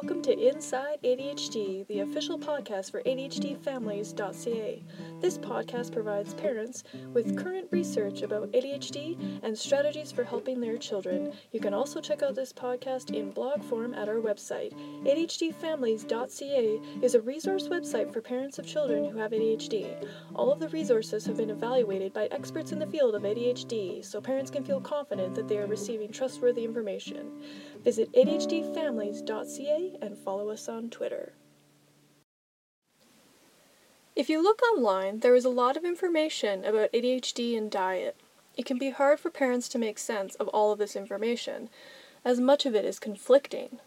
welcome to Inside ADHD, the official podcast for ADHDfamilies.ca. This podcast provides parents with current research about ADHD and strategies for helping their children. You can also check out this podcast in blog form at our website. ADHDfamilies.ca is a resource website for parents of children who have ADHD. All of the resources have been evaluated by experts in the field of ADHD, so parents can feel confident that they are receiving trustworthy information. Visit ADHDfamilies.ca and follow us on Twitter. If you look online, there is a lot of information about ADHD and diet. It can be hard for parents to make sense of all of this information, as much of it is conflicting.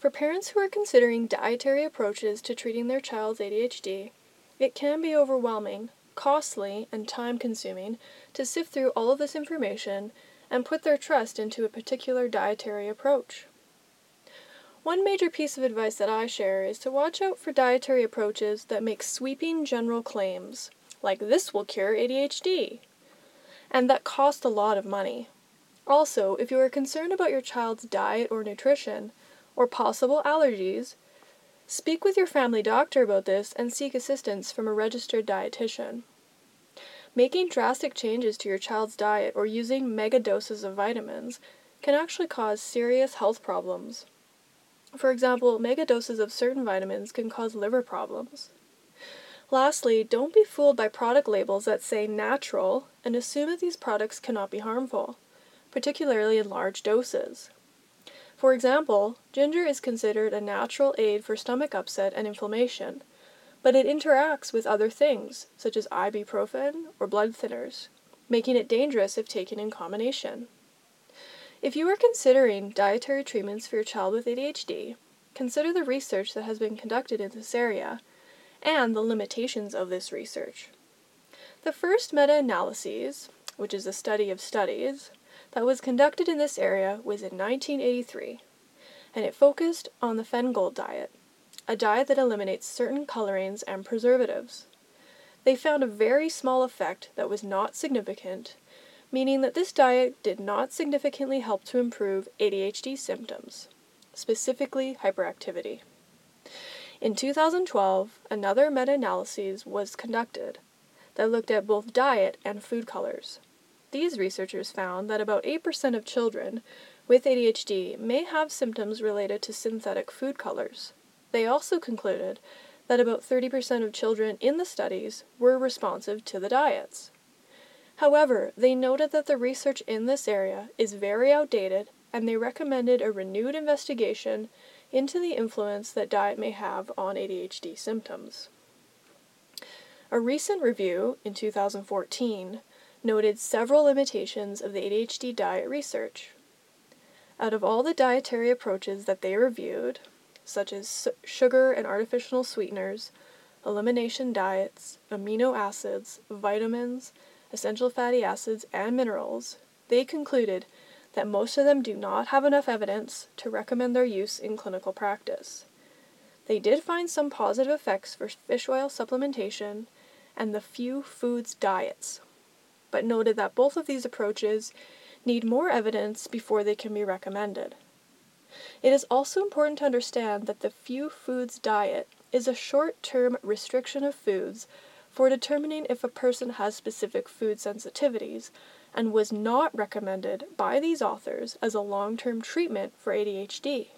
For parents who are considering dietary approaches to treating their child's ADHD, it can be overwhelming, costly, and time consuming to sift through all of this information and put their trust into a particular dietary approach. One major piece of advice that I share is to watch out for dietary approaches that make sweeping general claims, like this will cure ADHD, and that cost a lot of money. Also, if you are concerned about your child's diet or nutrition, or possible allergies, speak with your family doctor about this and seek assistance from a registered dietitian. Making drastic changes to your child's diet or using mega doses of vitamins can actually cause serious health problems. For example, mega doses of certain vitamins can cause liver problems. Lastly, don't be fooled by product labels that say natural and assume that these products cannot be harmful, particularly in large doses. For example, ginger is considered a natural aid for stomach upset and inflammation, but it interacts with other things, such as ibuprofen or blood thinners, making it dangerous if taken in combination. If you are considering dietary treatments for your child with ADHD, consider the research that has been conducted in this area and the limitations of this research. The first meta analysis, which is a study of studies, that was conducted in this area was in 1983, and it focused on the Feingold diet, a diet that eliminates certain colorings and preservatives. They found a very small effect that was not significant, meaning that this diet did not significantly help to improve ADHD symptoms, specifically hyperactivity. In 2012, another meta analysis was conducted that looked at both diet and food colors. These researchers found that about 8% of children with ADHD may have symptoms related to synthetic food colors. They also concluded that about 30% of children in the studies were responsive to the diets. However, they noted that the research in this area is very outdated and they recommended a renewed investigation into the influence that diet may have on ADHD symptoms. A recent review in 2014 noted several limitations of the ADHD diet research. Out of all the dietary approaches that they reviewed, such as sugar and artificial sweeteners, elimination diets, amino acids, vitamins, essential fatty acids, and minerals, they concluded that most of them do not have enough evidence to recommend their use in clinical practice. They did find some positive effects for fish oil supplementation and the few foods diets, but noted that both of these approaches need more evidence before they can be recommended. It is also important to understand that the few foods diet is a short term restriction of foods for determining if a person has specific food sensitivities and was not recommended by these authors as a long term treatment for ADHD.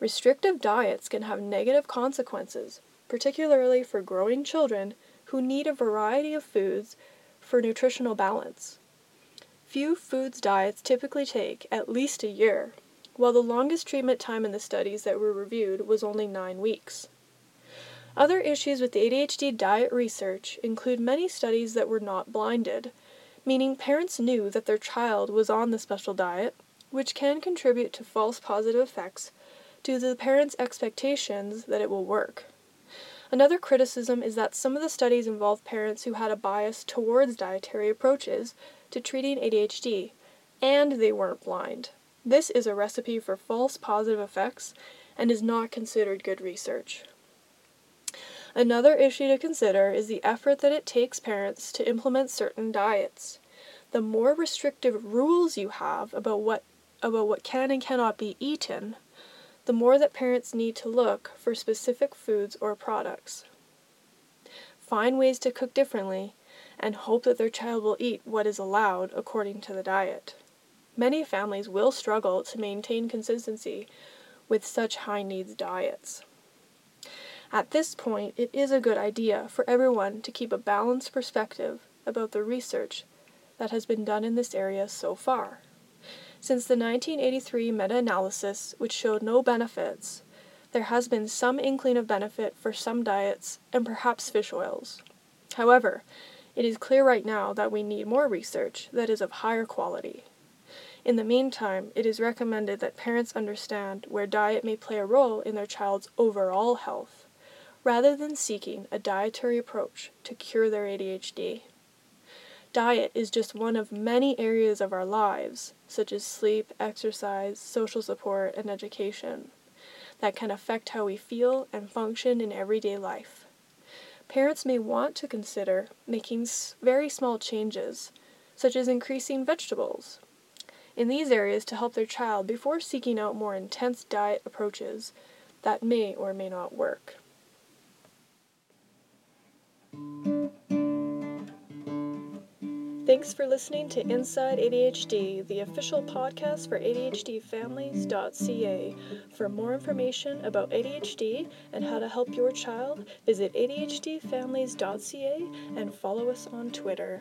Restrictive diets can have negative consequences, particularly for growing children who need a variety of foods for nutritional balance. Few foods diets typically take at least a year while the longest treatment time in the studies that were reviewed was only nine weeks. Other issues with the ADHD diet research include many studies that were not blinded, meaning parents knew that their child was on the special diet, which can contribute to false positive effects due to the parents' expectations that it will work. Another criticism is that some of the studies involved parents who had a bias towards dietary approaches to treating ADHD, and they weren't blind. This is a recipe for false positive effects and is not considered good research. Another issue to consider is the effort that it takes parents to implement certain diets. The more restrictive rules you have about what about what can and cannot be eaten, the more that parents need to look for specific foods or products. Find ways to cook differently and hope that their child will eat what is allowed according to the diet. Many families will struggle to maintain consistency with such high needs diets. At this point, it is a good idea for everyone to keep a balanced perspective about the research that has been done in this area so far. Since the 1983 meta analysis, which showed no benefits, there has been some inkling of benefit for some diets and perhaps fish oils. However, it is clear right now that we need more research that is of higher quality. In the meantime, it is recommended that parents understand where diet may play a role in their child's overall health, rather than seeking a dietary approach to cure their ADHD. Diet is just one of many areas of our lives, such as sleep, exercise, social support, and education, that can affect how we feel and function in everyday life. Parents may want to consider making very small changes, such as increasing vegetables, in these areas to help their child before seeking out more intense diet approaches that may or may not work. Thanks for listening to Inside ADHD, the official podcast for ADHDfamilies.ca. For more information about ADHD and how to help your child, visit ADHDfamilies.ca and follow us on Twitter.